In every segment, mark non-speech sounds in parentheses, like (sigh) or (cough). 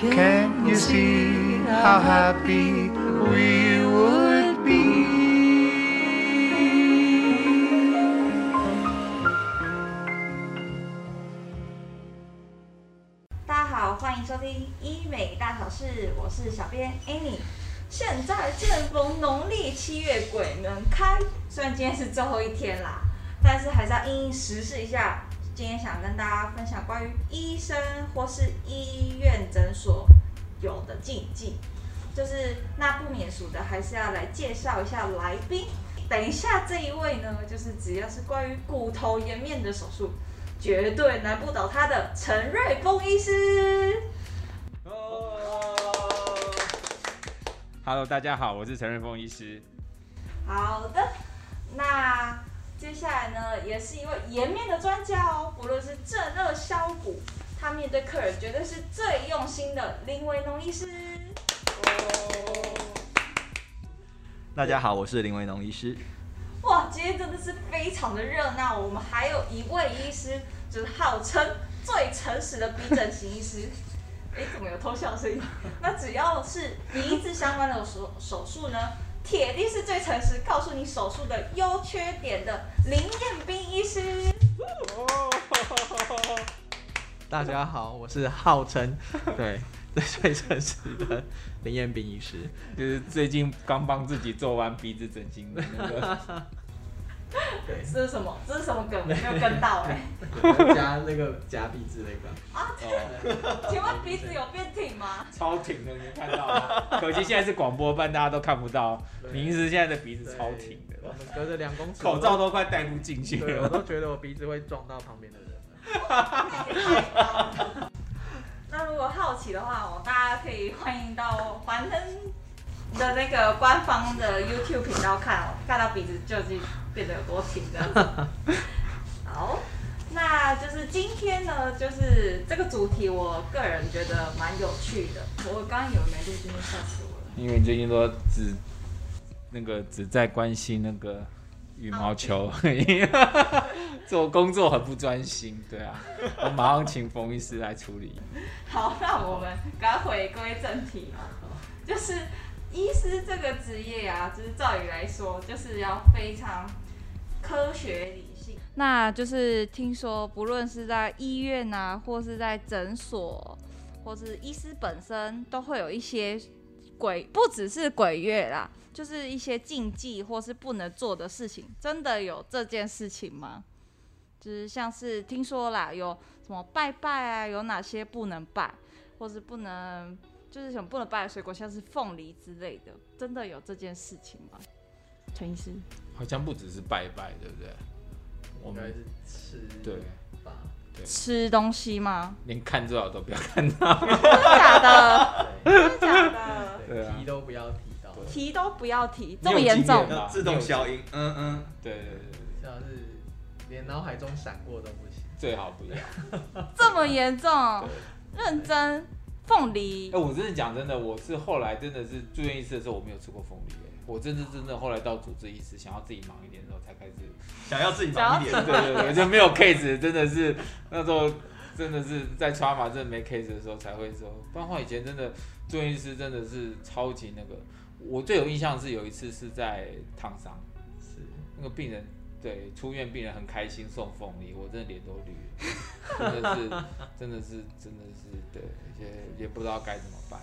Can you see how happy we would be? 大家好，欢迎收听医美大小事，我是小编 Annie。现在正逢农历七月鬼门开，虽然今天是最后一天啦，但是还是要因应时事一下。今天想跟大家分享关于医生或是医院诊所有的禁忌，就是那不免俗的，还是要来介绍一下来宾。等一下这一位呢，就是只要是关于骨头颜面的手术，绝对难不倒他的陈瑞峰医师。Hello，大家好，我是陈瑞峰医师。好的，那。接下来呢，也是一位颜面的专家哦，不论是正热消骨，他面对客人绝对是最用心的林维农医师。哦，大家好，我是林维农医师。哇，今天真的是非常的热闹，我们还有一位医师，就是号称最诚实的鼻整形医师。(laughs) 哎，怎么有偷笑声音？那只要是鼻子相关的手手术呢？铁定是最诚实，告诉你手术的优缺点的林彦斌医师。大家好，我是号称 (laughs) 对 (laughs) 最诚实的林彦斌医师，就是最近刚帮自己做完鼻子整形的那个。(laughs) 对，这是什么？这是什么梗？没有跟到哎、欸。夹那个夹鼻子那个。啊，请问鼻子有变挺吗？超挺的，你没看到吗？(laughs) 可惜现在是广播班，大家都看不到。林医师现在的鼻子超挺的，我们隔着两公尺，口罩都快戴不进去了。我都觉得我鼻子会撞到旁边的人。(laughs) 那如果好奇的话，哦，大家可以欢迎到环灯的那个官方的 YouTube 频道看哦，看到鼻子究竟变得有多挺这样子。(laughs) 好，那就是今天呢，就是这个主题，我个人觉得蛮有趣的。我刚刚以为没录进去，吓死我了。因为你最近都只那个只在关心那个羽毛球，(laughs) 做工作很不专心。对啊，我马上请冯医师来处理。好，那我们赶快回归正题，就是。医师这个职业啊，就是照理来说，就是要非常科学理性。那就是听说，不论是在医院啊，或是在诊所，或是医师本身，都会有一些鬼，不只是鬼月啦，就是一些禁忌或是不能做的事情。真的有这件事情吗？就是像是听说啦，有什么拜拜啊，有哪些不能拜，或是不能。就是什么不能拜的水果，像是凤梨之类的，真的有这件事情吗？陈医师，好像不只是拜拜，对不对？我们是吃对吧？对，吃东西吗？连看最好都不要看到，真的假的？(laughs) 真的假的？对啊，提都不要提到，提都不要提，这么严重？自动消音，嗯嗯，对对对，像是连脑海中闪过都不行，最好不要。这么严重？认真。凤梨，哎、欸，我真的讲真的，我是后来真的是住院医师的时候，我没有吃过凤梨，哎，我真的真的后来到主治医师，想要自己忙一点的时候，才开始 (laughs) 想要自己忙一点，对对对，就没有 case，(laughs) 真的是那时候真的是在抓马，真的没 case 的时候才会说，不然的话以前真的住院医师真的是超级那个，我最有印象是有一次是在烫伤，是。那个病人。对，出院病人很开心送凤梨，我真的脸都绿了，真的是，真的是，真的是，对，也也不知道该怎么办。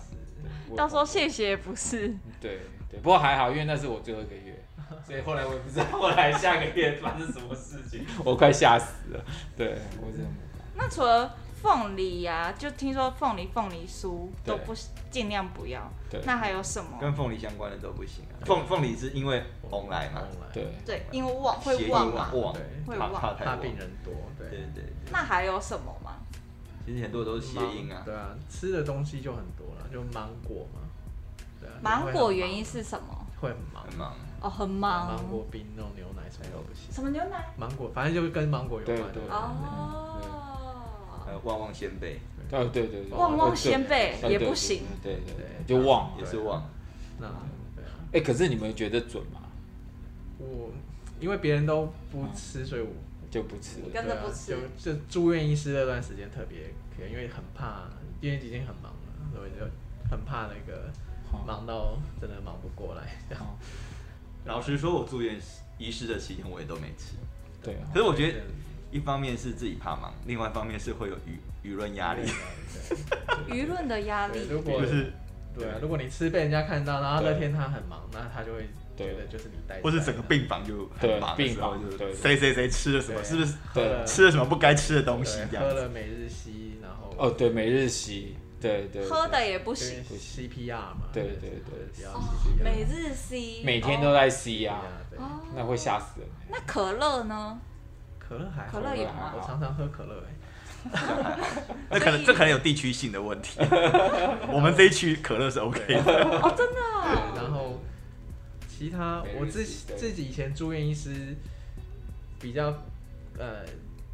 到时候谢谢不是？对对，不过还好，因为那是我最后一个月，(laughs) 所以后来我也不知道后来下个月发生什么事情，(laughs) 我快吓死了。对，我真的。那除了。凤梨呀、啊，就听说凤梨、凤梨酥都不尽量不要。对，那还有什么？跟凤梨相关的都不行啊。凤凤梨是因为旺来嘛？对对，因为旺会旺嘛？旺，会旺，怕怕病人多。对对对。那还有什么吗？其实很多都是谐音啊。对啊，吃的东西就很多了，就芒果嘛。对啊。芒果原因是什么？会很忙。很忙。哦，很忙。芒果冰那种牛奶什么都不行。什么牛奶？芒果，反正就是跟芒果有关的。哦。旺旺仙贝，哦对对对，旺旺仙贝也不行，对对对，就旺也是旺。那哎，可是你们觉得准吗？我因为别人都不吃，所以我就不吃，跟着不吃。就就住院医师那段时间特别，可以因为很怕，因为已经很忙了，所以，就很怕那个忙到真的忙不过来。这样，(laughs) 老实说，我住院医师的期间我也都没吃。对啊。可是我觉得，一方面是自己怕忙，另外一方面是会有舆舆论压力。舆论的压力。如果是对啊，如果你吃被人家看到，然后那天他很忙，那他就会。觉得，就是你带，或是整个病房就很忙，病房就谁谁谁吃了什么，是不是？对，吃了什么不该吃的东西？喝了每日西，然后哦，对，每日西，对对，喝的也不行，CPR 嘛，对对对，每日 C，，每天都在吸啊，那会吓死人。那可乐呢？可乐还好可乐也好，我常常喝可乐哎，(laughs) 那可能这可能有地区性的问题，(laughs) 我们这一区可乐是 OK 的。哦，真的，然后。其他我自自己以前住院医师比较呃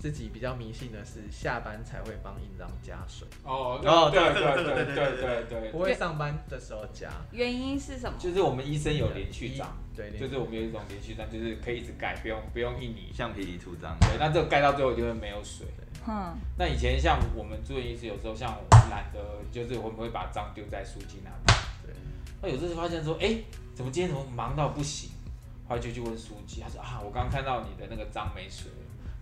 自己比较迷信的是下班才会帮印章加水哦哦对对对对对对对，不会上班的时候加，原因是什么？就是我们医生有连续章，对，就是我们有一种连续章，就是可以一直盖，不用不用印泥橡皮泥涂章，对，那这个盖到最后就会没有水。嗯，那以前像我们住院医师有时候像我们懒得，就是会不会把章丢在书记那边？对，那有时候发现说，哎。怎么今天怎么忙到不行？后来就去问书记，他说啊，我刚看到你的那个章没水，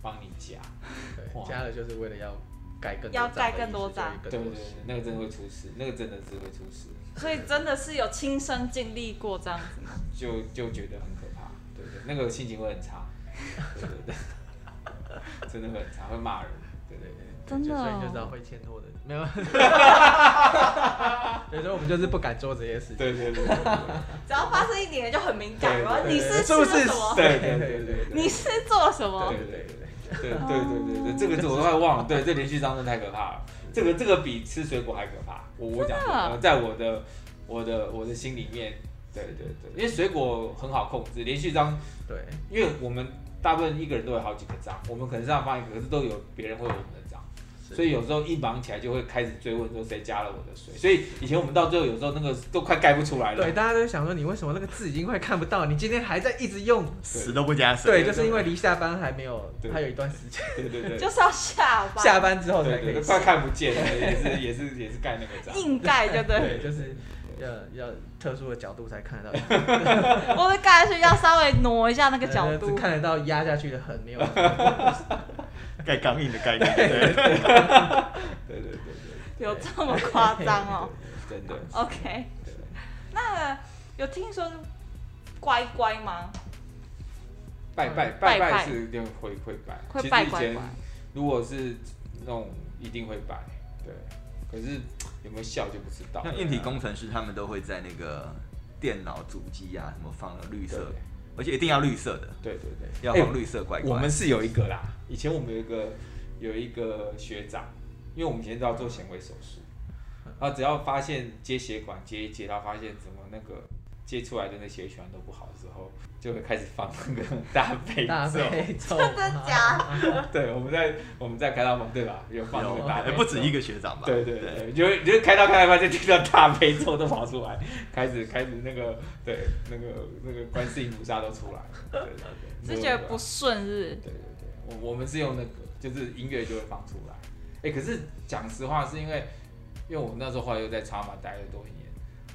帮你加。(laughs) 对，加了就是为了要盖更要盖更多章。对对对，那个真的会出事，那个真的是会出事。(laughs) 所以真的是有亲身经历过这样子吗？(laughs) 就就觉得很可怕，对对，那个心情会很差，对对对，真的会很差，会骂人，对对对，真的，所以你就知道会欠拖的。没有，所以说我们就是不敢做这些事情。对对对，只要发生一点就很敏感了。你是做了什么？对对对对，你是做什么？对对对对对对对对，这个我都快忘了。对，这连续章真的太可怕了。这个这个比吃水果还可怕。我我讲，在我的我的我的心里面，对对对，因为水果很好控制，连续章对，因为我们大部分一个人都有好几个脏，我们可能是要放一个，可是都有别人会有我们的。所以有时候一忙起来就会开始追问说谁加了我的水，所以以前我们到最后有时候那个都快盖不出来了。对，大家都想说你为什么那个字已经快看不到，你今天还在一直用死都不加水。对，就是因为离下班还没有，还有一段时间。对对对。(laughs) 就是要下班。下班之后才可以。快看不见了，也是也是也是盖那个章。硬盖就对。对，就是要要特殊的角度才看得到。(laughs) 我们盖下去要稍微挪一下那个角度，只看得到压下去的痕，没有。(laughs) 盖钢印的概念，对 (laughs) 对对对对，有这么夸张哦？(laughs) 真的。OK，那有听说乖乖吗？拜拜拜拜是一定会会拜，其实以前。如果是那种一定会拜，对。可是有没有效就不知道。那硬体工程师他们都会在那个电脑主机啊什么放了绿色。而且一定要绿色的，对对对，要放绿色乖乖。我们是有一个啦，以前我们有一个有一个学长，因为我们以前都要做显微手术，然后只要发现接血管接一接，然后发现怎么那个接出来的那血管都不好之后，就会开始放那个大悲咒，(laughs) 真的假的？对，我们在我们在开刀房对吧？有放那个大悲咒，不止一个学长吧？对对对，就就开刀开一半就听到大悲咒都跑出来，开始开始那个对那个那个观世音菩萨都出来了，对对对，是觉得不顺日？对对对，我我们是用那个就是音乐就会放出来，哎，可是讲实话是因为因为我们那时候后来又在超马待了多一年，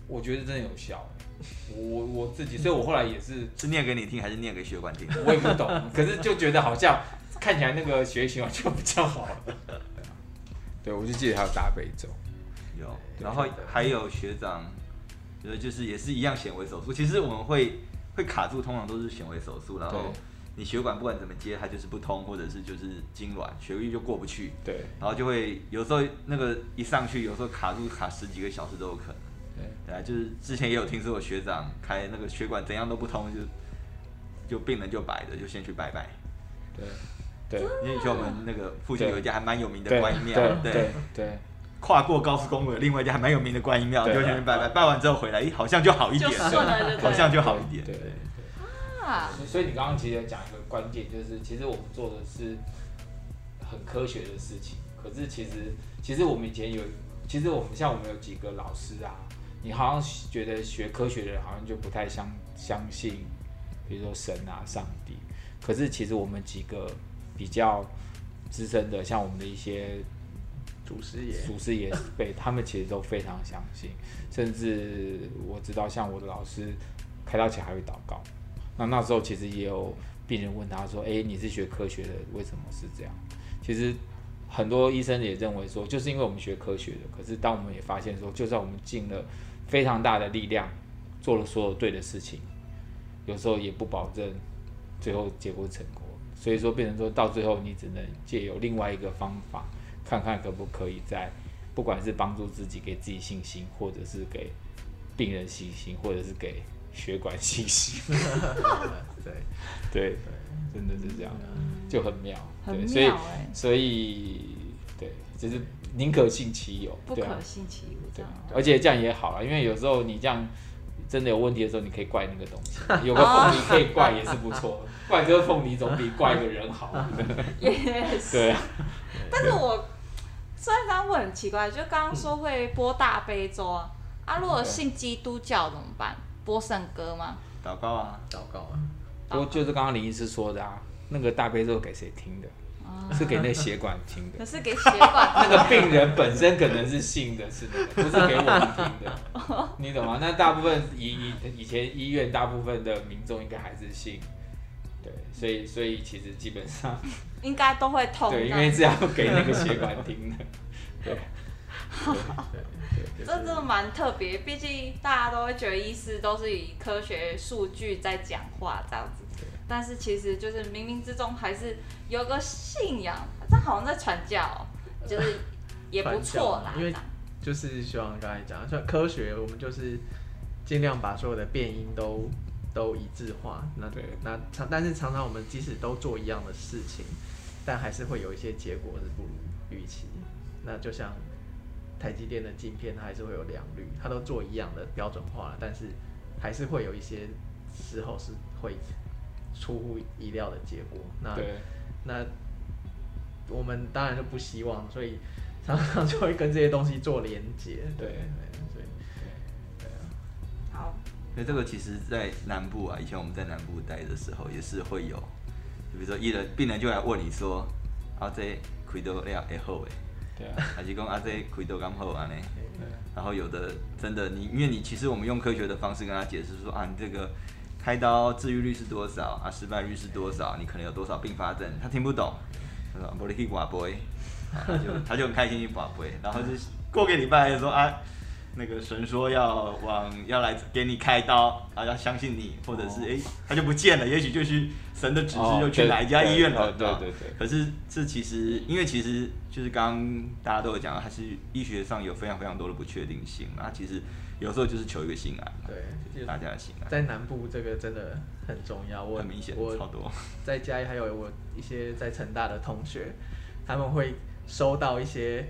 我觉得真的有效。(laughs) 我我自己，所以我后来也是是念给你听，还是念给血管听？我也不懂，(laughs) 可是就觉得好像看起来那个血液循环就比较好了。(laughs) 对，我就记得还有大悲咒，有，然后还有学长，觉得就是也是一样显微手术。其实我们会会卡住，通常都是显微手术，然后你血管不管怎么接，它就是不通，或者是就是痉挛，血液就过不去。对，然后就会有时候那个一上去，有时候卡住卡十几个小时都有可能。对啊，就是之前也有听说过学长开那个血管怎样都不通，就就病人就摆着，就先去拜拜。对对，因为以前我们那个附近有一家还蛮有名的观音庙，对对，跨过高速公路的另外一家还蛮有名的观音庙，就先去拜拜，拜完之后回来，咦，好像就好一点，好像就好一点。对对对。啊，所以你刚刚其实讲一个关键，就是其实我们做的是很科学的事情，可是其实其实我们以前有，其实我们像我们有几个老师啊。你好像觉得学科学的人好像就不太相相信，比如说神啊、上帝。可是其实我们几个比较资深的，像我们的一些祖师爷，祖师爷辈，他们其实都非常相信，甚至我知道，像我的老师开刀前还会祷告。那那时候其实也有病人问他说：“哎，你是学科学的，为什么是这样？”其实很多医生也认为说，就是因为我们学科学的，可是当我们也发现说，就算我们进了非常大的力量，做了所有对的事情，有时候也不保证最后结果成果。所以说，变成说到最后，你只能借由另外一个方法，看看可不可以在不管是帮助自己、给自己信心，或者是给病人信心，或者是给血管信心。(laughs) 对对，真的是这样，就很妙。很妙对，所以所以对，就是宁可信其有，不可信其无。对，而且这样也好了，因为有时候你这样。真的有问题的时候，你可以怪那个东西。(laughs) 有个凤梨可以怪也是不错，怪这个凤梨总比怪一个人好。(laughs) 也是。对啊。但是我虽然刚刚问很奇怪，就刚刚说会播大悲咒啊，啊，如果信基督教怎么办？播圣歌吗？祷告啊，祷告啊。不过就是刚刚林医师说的啊，那个大悲咒给谁听的？是给那血管听的，可是给血管。那个病人本身可能是信的，是的，不是给我们听的，(laughs) 你懂吗？那大部分以以以前医院大部分的民众应该还是信，对，所以所以其实基本上 (laughs) 应该都会痛，对，因为是要给那个血管听的，对，这真的蛮特别，毕竟大家都会觉得医师都是以科学数据在讲话这样子。但是其实就是冥冥之中还是有个信仰，这好像在传教，就是也不错啦。因为就是希望刚才讲，像科学，我们就是尽量把所有的变音都都一致化。那对，那常但是常常我们即使都做一样的事情，但还是会有一些结果是不如预期。那就像台积电的晶片，它还是会有良率，它都做一样的标准化了，但是还是会有一些时候是会。出乎意料的结果，那那我们当然就不希望，所以常常就会跟这些东西做连接。对，对，所以对啊。好。那这个其实，在南部啊，以前我们在南部待的时候，也是会有，就比如说，一人病人就来问你说：“啊，这开刀了会好诶？”对啊。还是讲啊，这开刀刚好安呢？然后有的真的，你因为你其实我们用科学的方式跟他解释说啊，你这个。开刀治愈率是多少啊？失败率是多少？你可能有多少并发症？他听不懂，他说：“玻璃去挂杯。”他就他就很开心去挂杯，然后就过个礼拜就说：“啊，那个神说要往要来给你开刀，啊，要相信你，或者是哎、欸，他就不见了，也许就是神的指示，就去哪一家医院了。哦”对对对，对。可是这其实，因为其实就是刚刚大家都有讲，还是医学上有非常非常多的不确定性啊，其实。有时候就是求一个心安，对，大家的心安。在南部这个真的很重要，我很明显，我超多。(laughs) 在家里还有我一些在成大的同学，他们会收到一些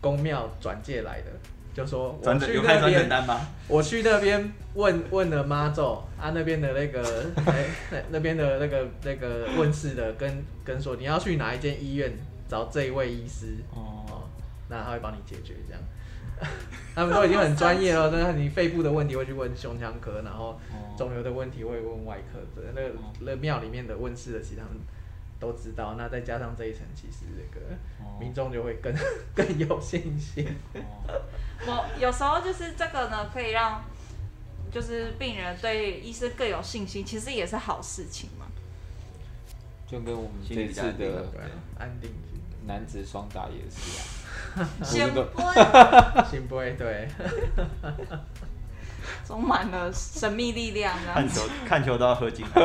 公庙转借来的，就说我去那边，我去那边问问了妈祖啊，那边的那个哎，那 (laughs) 那边的那个那个问事的跟跟说你要去哪一间医院找这一位医师哦，那他会帮你解决这样。(laughs) 他们都已经很专业了，但是你肺部的问题会去问胸腔科，然后肿瘤的问题会问外科。对，那那庙里面的问事的，其实他们都知道。那再加上这一层，其实这个民众就会更 (laughs) 更有信心。我有时候就是这个呢，可以让就是病人对医师更有信心，其实也是好事情嘛。就跟我们这次的安定男子双打也是啊。(laughs) 先不会，(laughs) 先不会，对，(laughs) 充满了神秘力量。看球，看球都要喝金牌。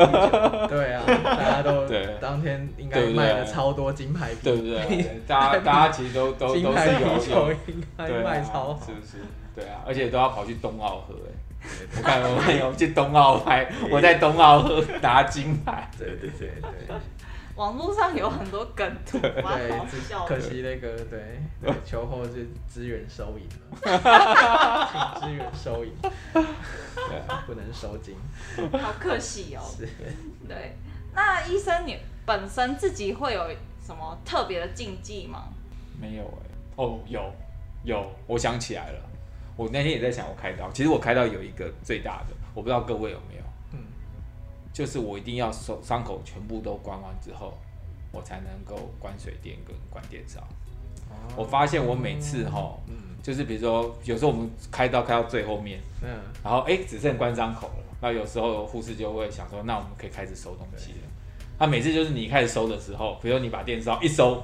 对啊，大家都当天应该卖了超多金牌啤酒，对不对？大家大家其实都都都是有有，应该卖超好，是不是？对啊，而且都要跑去冬奥喝，哎，我看我们有去冬奥拍，我在冬奥喝拿金牌，对对对对。网络上有很多梗图，对，可惜那个对，对球后是支援收银了，(laughs) 请支援收银，对，不能收金，好可惜哦。是，对。那医生你本身自己会有什么特别的禁忌吗？没有哎、欸，哦，有有，我想起来了，我那天也在想，我开刀，其实我开刀有一个最大的，我不知道各位有没有。就是我一定要手伤口全部都关完之后，我才能够关水电跟关电烧。我发现我每次哈，就是比如说有时候我们开刀开到最后面，嗯，然后哎只剩关伤口了，那有时候护士就会想说，那我们可以开始收东西了。他每次就是你开始收的时候，比如说你把电烧一收，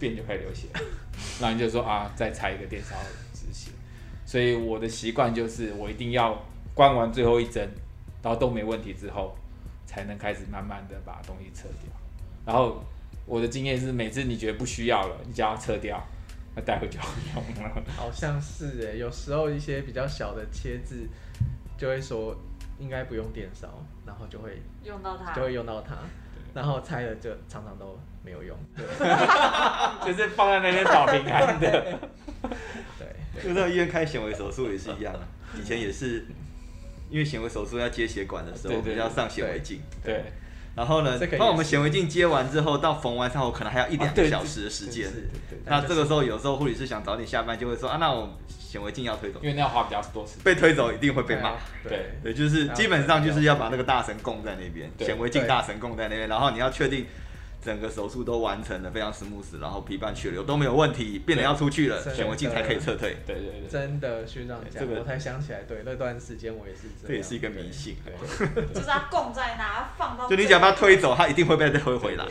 便就开始流血，(laughs) 那你就说啊，再拆一个电烧止血。所以我的习惯就是我一定要关完最后一针，然后都没问题之后，才能开始慢慢的把东西撤掉。然后我的经验是，每次你觉得不需要了，你就要撤掉，那待会就要用了。好像是哎，有时候一些比较小的切字，就会说应该不用电烧，然后就会用到它，就会用到它，然后拆了就常常都没有用，(laughs) 对就是放在那边保平安的。(laughs) 对，就在医院开显微手术也是一样，以前也是因为显微手术要接血管的时候，我们要上显微镜，对。然后呢，当我们显微镜接完之后，到缝完之后可能还要一两个小时的时间。那这个时候有时候护理师想早点下班，就会说啊，那我显微镜要推走，因为那要花比较多时间。被推走一定会被骂。对对，就是基本上就是要把那个大神供在那边，显微镜大神供在那边，然后你要确定。整个手术都完成了，非常 smooth，然后皮瓣血流都没有问题，病人要出去了，显微镜才可以撤退。对对对，真的学长讲，这个我才想起来，对那段时间我也是这样。这也是一个迷信，就是他供在哪，放到。就你想要把它推走，他一定会被再推回来。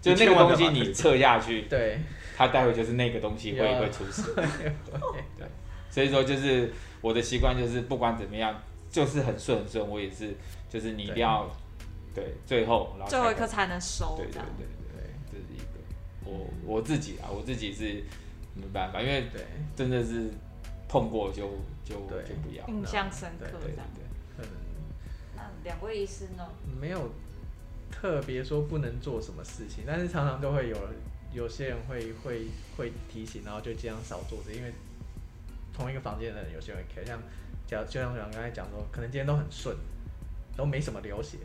就那个东西你撤下去，对，他待会就是那个东西会会出事。对，所以说就是我的习惯就是不管怎么样，就是很顺很顺，我也是，就是你一定要。对，最后然后最后一刻才能收。对对对对，这是一个我我自己啊，我自己是没办法，因为对真的是碰过就就就不要。印象深刻这样。嗯，那两位医师呢？没有特别说不能做什么事情，但是常常都会有有些人会会会提醒，然后就尽量少做这，因为同一个房间的人有些人可以像讲，就像我刚才讲说，可能今天都很顺，都没什么流血。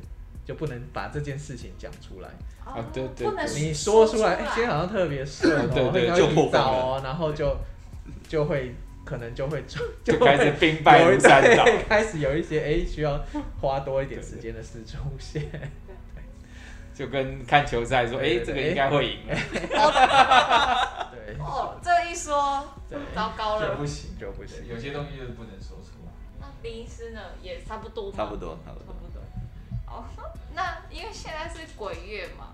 就不能把这件事情讲出来。啊！对对，你说出来，哎，今天好像特别顺哦，会要遇到哦，然后就就会可能就会就开始兵败如山倒，(laughs) 开始有一些哎需要花多一点时间的事出现，(laughs) 就跟看球赛说，哎，这个应该会赢。(laughs) 对。哦，这一说糟糕了，就不行就不行，有些东西就是不能说出来。那林医师呢，也差不多，差不多，差不多。哦，(laughs) 那因为现在是鬼月嘛，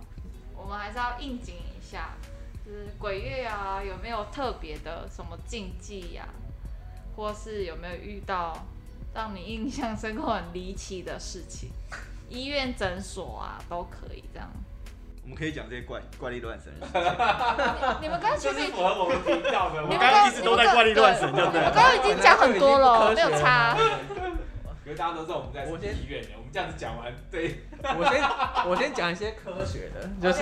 我们还是要应景一下，就是鬼月啊，有没有特别的什么禁忌呀、啊，或是有没有遇到让你印象深刻、很离奇的事情？(laughs) 医院、诊所啊，都可以这样。我们可以讲这些怪怪力乱神。(laughs) 你们刚刚其实就是符合我们频道的，我刚刚一直都在怪力乱神，对不对？我刚刚已经讲很多了，没有差。因为大家都知道我们在医院的，我们这样子讲完，对。(laughs) 我先我先讲一些科学的，就是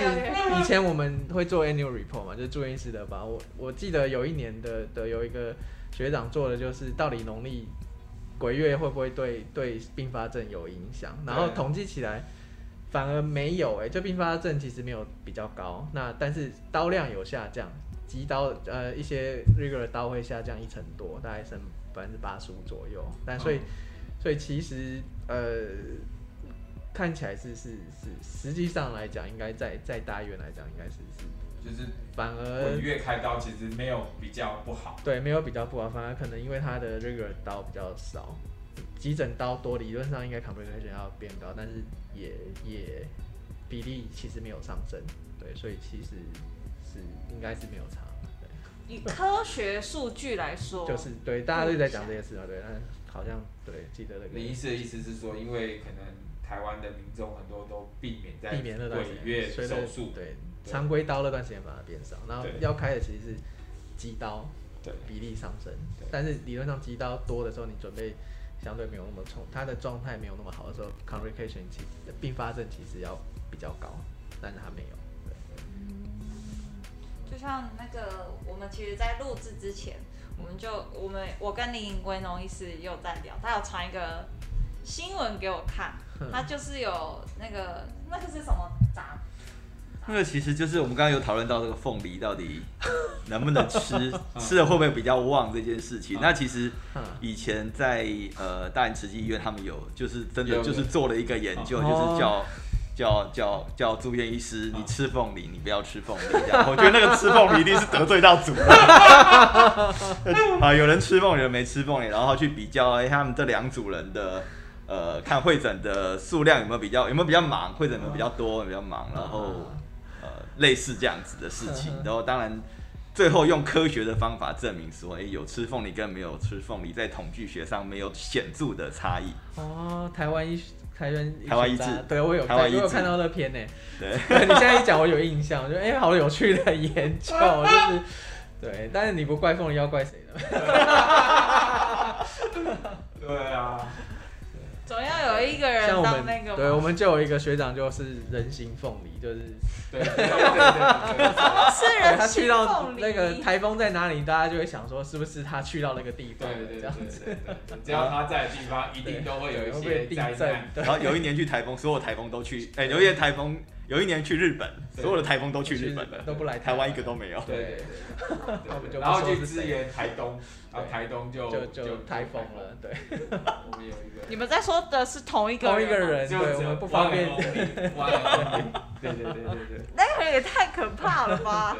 以前我们会做 annual report 嘛，就是住院医师的吧。我我记得有一年的的有一个学长做的就是到底农历鬼月会不会对对并发症有影响？然后统计起来反而没有、欸，哎，就并发症其实没有比较高。那但是刀量有下降，急刀呃一些 regular 刀会下降一成多，大概剩百分之八十五左右。但所以。所以其实呃，看起来是是是，实际上来讲，应该在在大医院来讲，应该是是，就是反而鬼月开刀其实没有比较不好。对，没有比较不好，反而可能因为他的 regular 刀比较少，急诊刀多，理论上应该 complication 要变高，但是也也比例其实没有上升。对，所以其实是应该是没有差。对，以科学数据来说，就是对，大家都在讲这些事嘛，对，但好像对，记得那个。李医师的意思是说，因为可能台湾的民众很多都避免在鬼月手术，对，常规刀那段时间把它变少，然后要开的其实是机刀，对，比例上升。但是理论上机刀多的时候，你准备相对没有那么重，他的状态没有那么好的时候，complication 其实并发症其实要比较高，但是他没有。对，就像那个我们其实，在录制之前。我们就我们我跟林维农医师有在聊，他有传一个新闻给我看，他就是有那个那个是什么杂？那个其实就是我们刚刚有讨论到这个凤梨到底 (laughs) 能不能吃，吃了会不会比较旺这件事情。那其实以前在呃大安慈济医院他们有就是真的就是做了一个研究，就是叫叫叫叫住院医师，你吃凤梨，你不要吃凤梨。这样，我觉得那个吃凤梨一定是得罪到主了。(laughs) 啊，有人吃凤梨，有人没吃凤梨，然后去比较，哎，他们这两组人的呃，看会诊的数量有没有比较，有没有比较忙，会诊有没有比较多，比较忙，然后呃，类似这样子的事情，然后当然。最后用科学的方法证明说，哎、欸，有吃凤梨跟没有吃凤梨在统计学上没有显著的差异。哦，台湾医台湾台湾一致，对我有台湾我有看到那篇呢。对，(laughs) 对你现在一讲，我有印象，我觉得哎、欸，好有趣的研究，(laughs) 就是对，但是你不怪凤梨，要怪谁呢？(laughs) 对啊。总要有一个人当那个，对，我们就有一个学长，就是人形凤梨，就是对对对对对，是人形凤梨。他去到那个台风在哪里，大家就会想说，是不是他去到那个地方？对对对对，只要他在的地方，一定都会有一些灾难。然后有一年去台风，所有台风都去，哎，有一年台风，有一年去日本，所有的台风都去日本了，都不来台湾，一个都没有。对对，然后去支援台东。然后，台东就就就台风了，对。我们有一个。你们在说的是同一个同一个人，对，我们不方便。对对对对对对。那个人也太可怕了吧！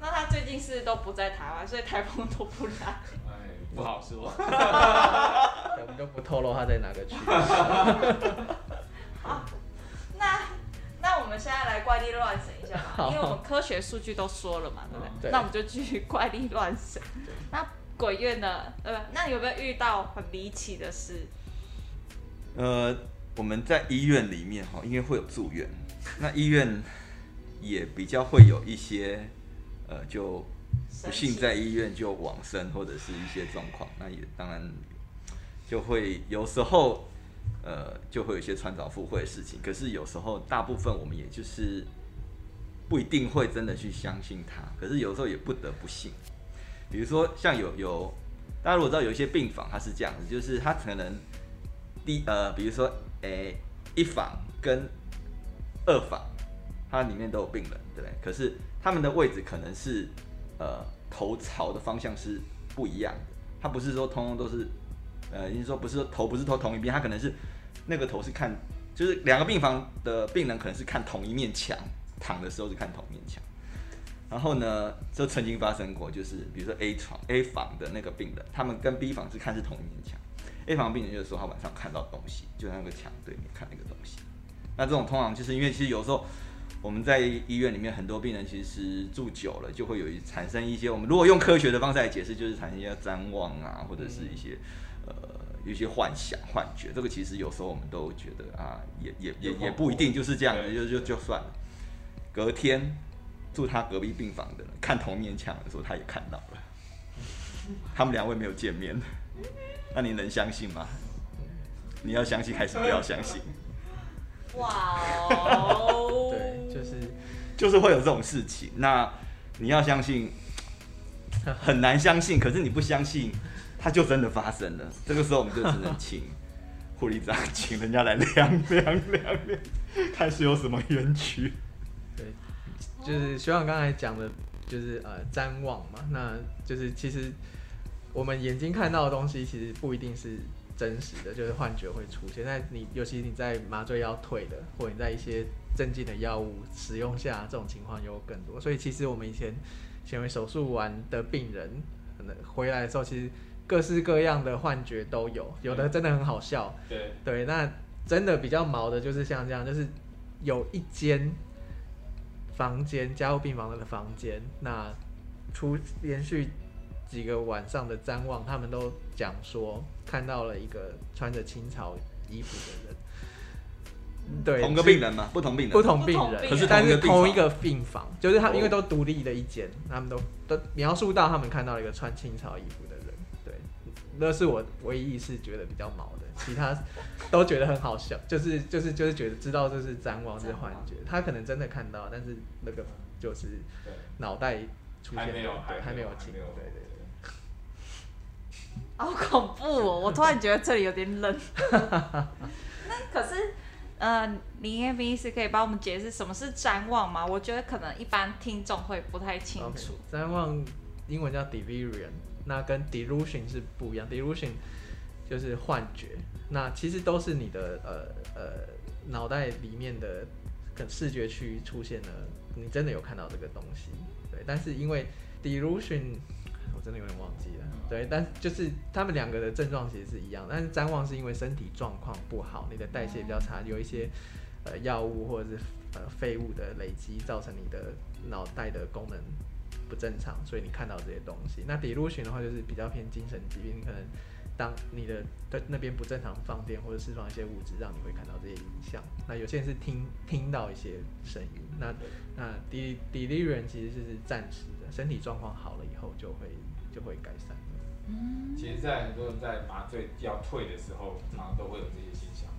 那他最近是都不在台湾，所以台风都不来。哎，不好说。(laughs) 我们就不透露他在哪个区。(laughs) 们现在来怪力乱神一下。因为我们科学数据都说了嘛，对不对？对，那我们就继续怪力乱神。那鬼月呢？呃，那你有没有遇到很离奇的事？呃，我们在医院里面哈，因为会有住院，那医院也比较会有一些呃，就不幸在医院就往生或者是一些状况，那也当然就会有时候呃，就会有一些穿凿附会的事情。可是有时候大部分我们也就是。不一定会真的去相信他，可是有时候也不得不信。比如说像有有，大家如果知道有一些病房，它是这样子，就是它可能第呃，比如说诶、一房跟二房，它里面都有病人，对不对？可是他们的位置可能是呃头朝的方向是不一样的，它不是说通通都是呃，意思说不是说头不是头同一边，他可能是那个头是看，就是两个病房的病人可能是看同一面墙。躺的时候是看同一面墙，然后呢，就曾经发生过，就是比如说 A 床 A 房的那个病人，他们跟 B 房是看是同一面墙，A 房病人就说他晚上看到东西，就在那个墙对面看那个东西。那这种通常就是因为其实有时候我们在医院里面很多病人其实住久了就会有一产生一些，我们如果用科学的方式来解释，就是产生一些譫妄啊，或者是一些呃有一些幻想幻觉。这个其实有时候我们都觉得啊，也也也也不一定就是这样的，就就就算了。隔天住他隔壁病房的人看同面墙的时候，他也看到了。他们两位没有见面，那你能相信吗？你要相信还是不要相信？哇 (laughs) 哦！对，就是就是会有这种事情。那你要相信，(laughs) 很难相信。可是你不相信，它就真的发生了。这个时候我们就只能请 (laughs) 护理长请人家来量量量量，看是有什么冤屈。对就是学长刚才讲的，就是呃瞻望嘛，那就是其实我们眼睛看到的东西，其实不一定是真实的，就是幻觉会出现。在你尤其你在麻醉药退的，或者你在一些镇静的药物使用下，这种情况有更多。所以其实我们以前显微手术完的病人，可能回来的时候，其实各式各样的幻觉都有，有的真的很好笑。对对，那真的比较毛的，就是像这样，就是有一间。房间加护病房的房间，那出连续几个晚上的瞻望，他们都讲说看到了一个穿着清朝衣服的人。对，同个病人嘛？不同病人，不同病人，可是但是同一个病房，就是他们因为都独立的一间，他们都都描述到他们看到了一个穿清朝衣服的人。对，那是我唯一一次觉得比较毛的。其他都觉得很好笑，就是就是就是觉得知道这是譫妄是幻觉，他可能真的看到，但是那个就是脑袋出现，对，还没有清，对对对。好恐怖哦！我突然觉得这里有点冷。(laughs) 那可是，呃，林彦斌是可以帮我们解释什么是譫妄吗？我觉得可能一般听众会不太清楚。譫妄英文叫 delirium，那跟 delusion 是不一样，delusion 就是幻觉。那其实都是你的呃呃脑袋里面的跟视觉区出现了，你真的有看到这个东西，对。但是因为 delusion，我真的有点忘记了，对。但就是他们两个的症状其实是一样，但是谵妄是因为身体状况不好，你的代谢比较差，有一些呃药物或者是呃废物的累积，造成你的脑袋的功能不正常，所以你看到这些东西。那 delusion 的话就是比较偏精神疾病，你可能。当你的对那边不正常放电或者释放一些物质，让你会看到这些影像。那有些人是听听到一些声音。那那 delirium 其实就是暂时的，身体状况好了以后就会就会改善。嗯，其实，在很多人在麻醉要退的时候，常常都会有这些现象。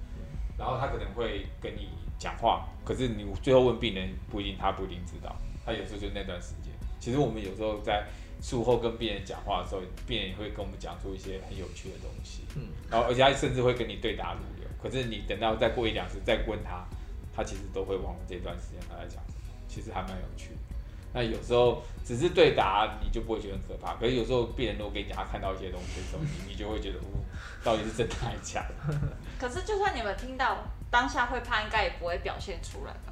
然后他可能会跟你讲话，可是你最后问病人，不一定他不一定知道。他有时候就那段时间。其实我们有时候在。术后跟病人讲话的时候，病人也会跟我们讲出一些很有趣的东西，嗯，然后而且他甚至会跟你对答如流。可是你等到再过一两次再问他，他其实都会忘了这段时间他在讲什么，其实还蛮有趣的。那有时候只是对答，你就不会觉得很可怕。可是有时候病人如果跟你讲他看到一些东西的时候，你你就会觉得，哦，到底是真的还是假的？可是就算你们听到当下会怕，应该也不会表现出来吧？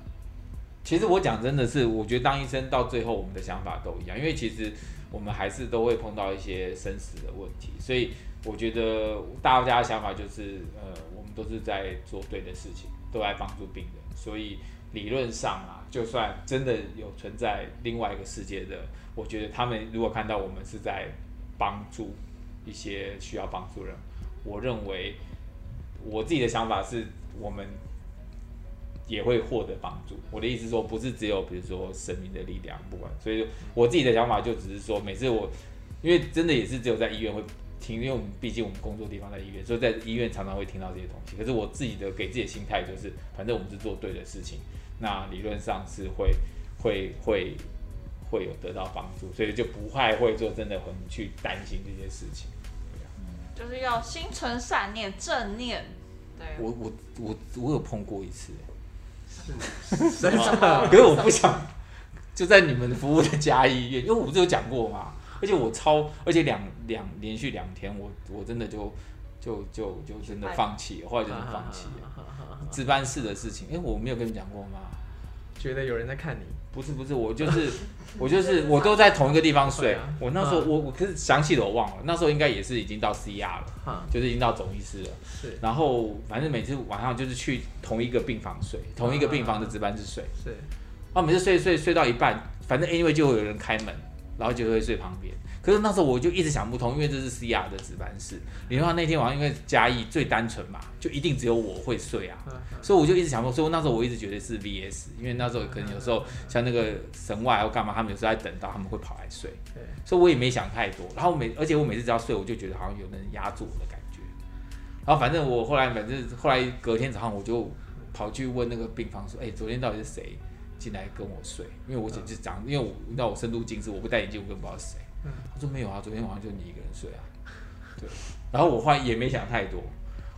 其实我讲真的是，我觉得当医生到最后，我们的想法都一样，因为其实。我们还是都会碰到一些生死的问题，所以我觉得大家的想法就是，呃，我们都是在做对的事情，都在帮助病人。所以理论上啊，就算真的有存在另外一个世界的，我觉得他们如果看到我们是在帮助一些需要帮助人，我认为我自己的想法是我们。也会获得帮助。我的意思说，不是只有比如说神明的力量，不管。所以我自己的想法就只是说，每次我，因为真的也是只有在医院会听，因为我们毕竟我们工作地方在医院，所以在医院常常会听到这些东西。可是我自己的给自己的心态就是，反正我们是做对的事情，那理论上是会会会会有得到帮助，所以就不太会做真的很去担心这些事情。就是要心存善念，正念。对。我我我我有碰过一次。真的，(laughs) 可是我不想就在你们服务的嘉义医院，因为我不是有讲过嘛，而且我超，而且两两连续两天，我我真的就就就就真的放弃，后来就放弃了 (laughs) 值班室的事情。哎、欸，我没有跟你讲过吗？觉得有人在看你？不是不是，我就是 (laughs) 我就是我都在同一个地方睡。(laughs) 我那时候我我可是详细的我忘了，那时候应该也是已经到 CR 了，就是已经到总医师了。是，然后反正每次晚上就是去同一个病房睡，同一个病房的值班室睡。是，然后每次睡睡睡到一半，反正 anyway 就会有人开门，然后就会睡旁边。可是那时候我就一直想不通，因为这是 CR 的值班室。你说那天晚上因为嘉义最单纯嘛，就一定只有我会睡啊，所以我就一直想不通，所以那时候我一直觉得是 VS，因为那时候可能有时候像那个神外要干嘛，他们有时候在等到他们会跑来睡，所以我也没想太多。然后每而且我每次只要睡，我就觉得好像有人压住我的感觉。然后反正我后来反正后来隔天早上我就跑去问那个病房说，哎，昨天到底是谁进来跟我睡？因为我姐是讲，因为我你知道我深度近视，我不戴眼镜，我根本不知道是谁。他说没有啊，昨天晚上就你一个人睡啊。对，然后我后来也没想太多，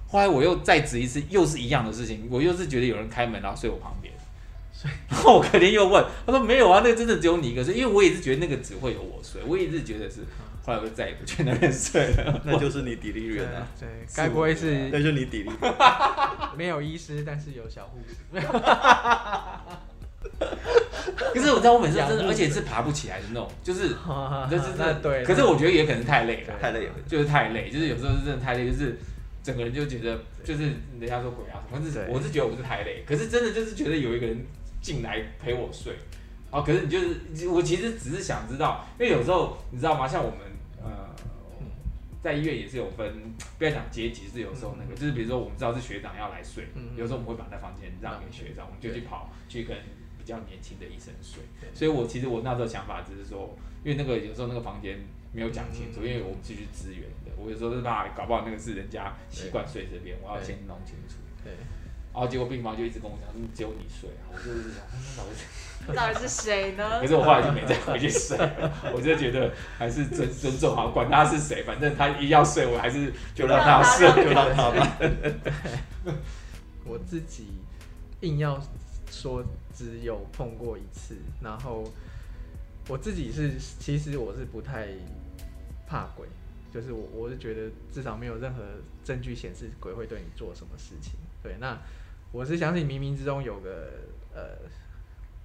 后来我又再指一次，又是一样的事情，我又是觉得有人开门然后睡我旁边，(laughs) 然后我肯定又问，他说没有啊，那个真的只有你一个睡，因为我也是觉得那个只会有我睡，我也是觉得是，后来我就再也不去那边睡了，(laughs) 那就是你 delirium 啊，对，该不会是，那就是你 delirium，(laughs) 没有医师，但是有小护士。(laughs) 可是我知道我每次真的，而且是爬不起来的那种，就是 (laughs) 就是那对。可是我觉得也可能太累了，太累了，就是太累，就是有时候是真的太累，就是整个人就觉得就是人家说鬼啊什么，是我是觉得我是太累，可是真的就是觉得有一个人进来陪我睡，哦，可是你就是我其实只是想知道，因为有时候你知道吗？像我们呃在医院也是有分，不要讲阶级，是有时候那个就是比如说我们知道是学长要来睡，有时候我们会把那房间让给学长，我们就去跑去跟。比较年轻的医生睡，所以我其实我那时候想法只是说，因为那个有时候那个房间没有讲清楚，因为我们是去支援的，我有时候是怕搞不好那个是人家习惯睡这边，我要先弄清楚。对，然后结果病房就一直跟我讲，只有你睡啊，我就是想，那到底是 (laughs) 到底是谁呢？可是我后来就没再回去睡，(laughs) 我就觉得还是尊尊重好，管他是谁，反正他一要睡，我还是就让他睡，就让他吧。(laughs) 我自己硬要说。只有碰过一次，然后我自己是，其实我是不太怕鬼，就是我我是觉得至少没有任何证据显示鬼会对你做什么事情。对，那我是相信冥冥之中有个呃，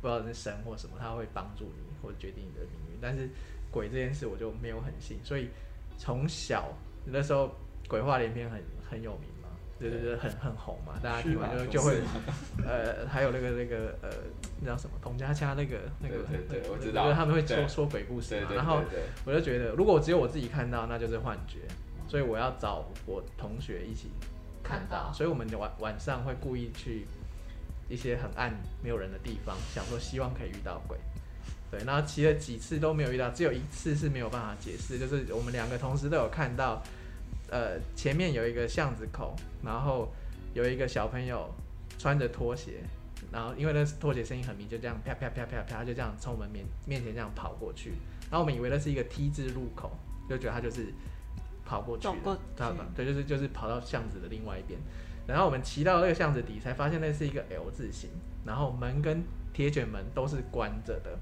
不知道是神或什么，他会帮助你或决定你的命运。但是鬼这件事我就没有很信，所以从小那时候鬼话连篇很很有名。对对对，很很红嘛，大家听完就就会，(laughs) 呃，还有那个那个呃，那叫什么？童家家那个那个，对对对，我知道，他们会说说鬼故事嘛。然后我就觉得，如果只有我自己看到，那就是幻觉，所以我要找我同学一起看到。所以我们晚晚上会故意去一些很暗没有人的地方，想说希望可以遇到鬼。对，然后骑了几次都没有遇到，只有一次是没有办法解释，就是我们两个同时都有看到。呃，前面有一个巷子口，然后有一个小朋友穿着拖鞋，然后因为那拖鞋声音很明，就这样啪啪啪啪啪，就这样从我们面面前这样跑过去。然后我们以为那是一个 T 字路口，就觉得他就是跑过去，知道吗？对，就是就是跑到巷子的另外一边。然后我们骑到那个巷子底，才发现那是一个 L 字形，然后门跟铁卷门都是关着的。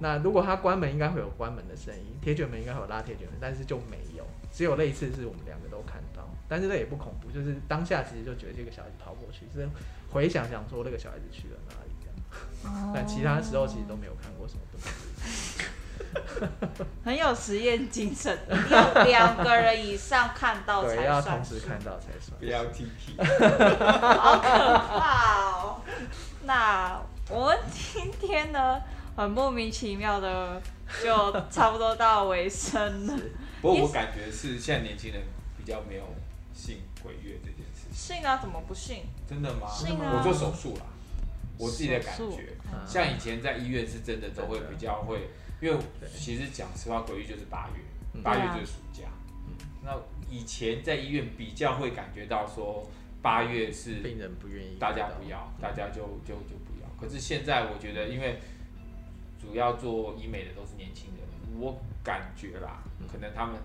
那如果他关门，应该会有关门的声音；铁卷门应该会有拉铁卷门，但是就没有。只有那一次是我们两个都看到，但是那也不恐怖，就是当下其实就觉得这个小孩子跑过去，是回想想说那个小孩子去了哪里这样。哦、但其他时候其实都没有看过什么东西。(laughs) 很有实验精神，要两个人以上看到才算。对，要同时看到才算。不要 TP。好可怕哦！那我们今天呢？很莫名其妙的，就差不多到尾声了。不过我感觉是现在年轻人比较没有信鬼月这件事。信啊？怎么不信？真的吗？信啊！我做手术啦，我自己的感觉，像以前在医院是真的都会比较会，因为其实讲实话，鬼月就是八月，八月就是暑假。那以前在医院比较会感觉到说八月是病人不愿意，大家不要，大家就就就不要。可是现在我觉得，因为主要做医美的都是年轻人，我感觉啦，可能他们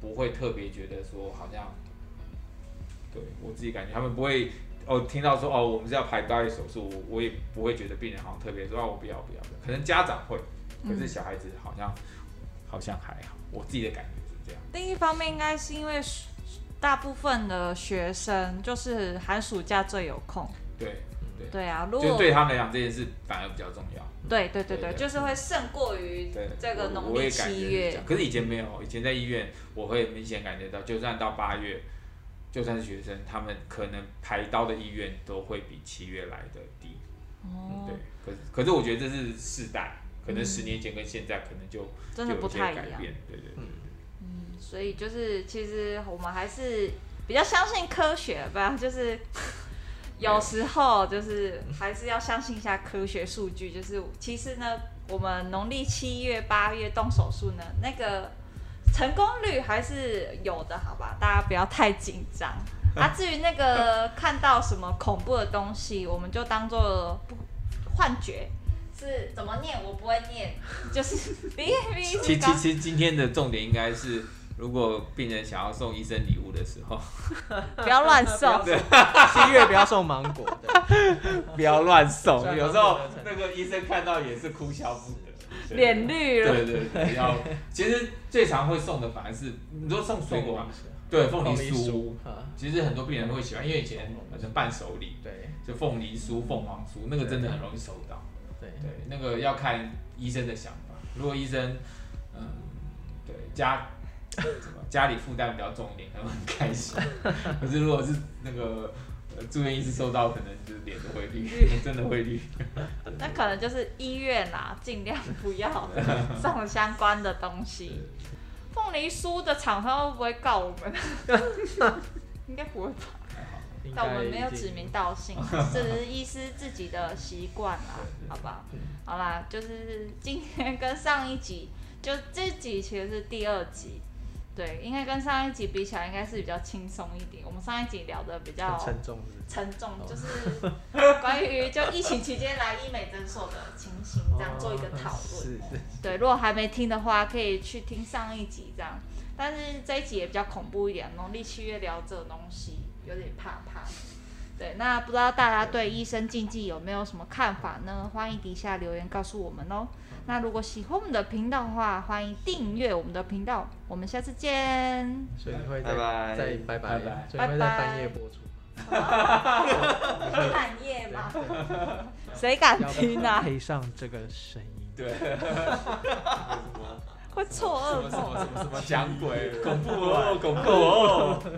不会特别觉得说好像，对我自己感觉他们不会哦，听到说哦，我们是要排八月手术，我我也不会觉得病人好像特别说啊，我不要不要的，可能家长会，可是小孩子好像、嗯、好像还好，我自己的感觉是这样。另一方面，应该是因为大部分的学生就是寒暑假最有空，对对对啊，如果对他们来讲这件事反而比较重要。对对对对，就是会胜过于这个农历七月。可是以前没有，以前在医院，我会明显感觉到，就算到八月，就算是学生，他们可能排刀的意愿都会比七月来的低。哦。对，可是可是我觉得这是世代，可能十年前跟现在可能就真的不太一样。对对对。嗯，所以就是其实我们还是比较相信科学吧，就是。有时候就是还是要相信一下科学数据，就是其实呢，我们农历七月八月动手术呢，那个成功率还是有的，好吧？大家不要太紧张。(laughs) 啊，至于那个看到什么恐怖的东西，我们就当做不幻觉，是怎么念？我不会念，就是 (laughs) B B。其其实今天的重点应该是。如果病人想要送医生礼物的时候，(laughs) 不要乱送。(laughs) 七月不要送芒果，(laughs) 不要乱送。有时候那个医生看到也是哭笑不得，脸绿了。对对对，要。其实最常会送的反而是你说送水果，对，凤梨酥。其实很多病人都会喜欢，因为以前好像伴手礼，对，就凤梨酥、凤凰酥，那个真的很容易收到。对对，那个要看医生的想法。如果医生，嗯，对家。家里负担比较重一点，他们很开心。(laughs) 可是如果是那个住院医师收到，可能就是脸都会绿，(laughs) 真的会绿。那可能就是医院啦，尽量不要送相关的东西。凤梨酥的厂商会不会告我们？(laughs) 应该不会吧？但我们没有指名道姓，这是医师自己的习惯啦，好吧好？好啦，就是今天跟上一集，就这集其实是第二集。对，应该跟上一集比起来，应该是比较轻松一点。我们上一集聊的比较沉重，沉重就是关于就疫情期间来医美诊所的情形，这样做一个讨论。对，如果还没听的话，可以去听上一集这样。但是这一集也比较恐怖一点，农历七月聊这种东西有点怕怕。对，那不知道大家对医生禁忌有没有什么看法呢？欢迎底下留言告诉我们哦。那如果喜欢我们的频道的话欢迎订阅我们的频道。我们下次见。所以会拜拜。拜拜。拜拜。拜半夜播出。(laughs) 半夜吗谁敢听啊？配上这个声音？对。(laughs) 会错愕什么什么什么讲鬼？恐怖哦恐怖哦。(laughs)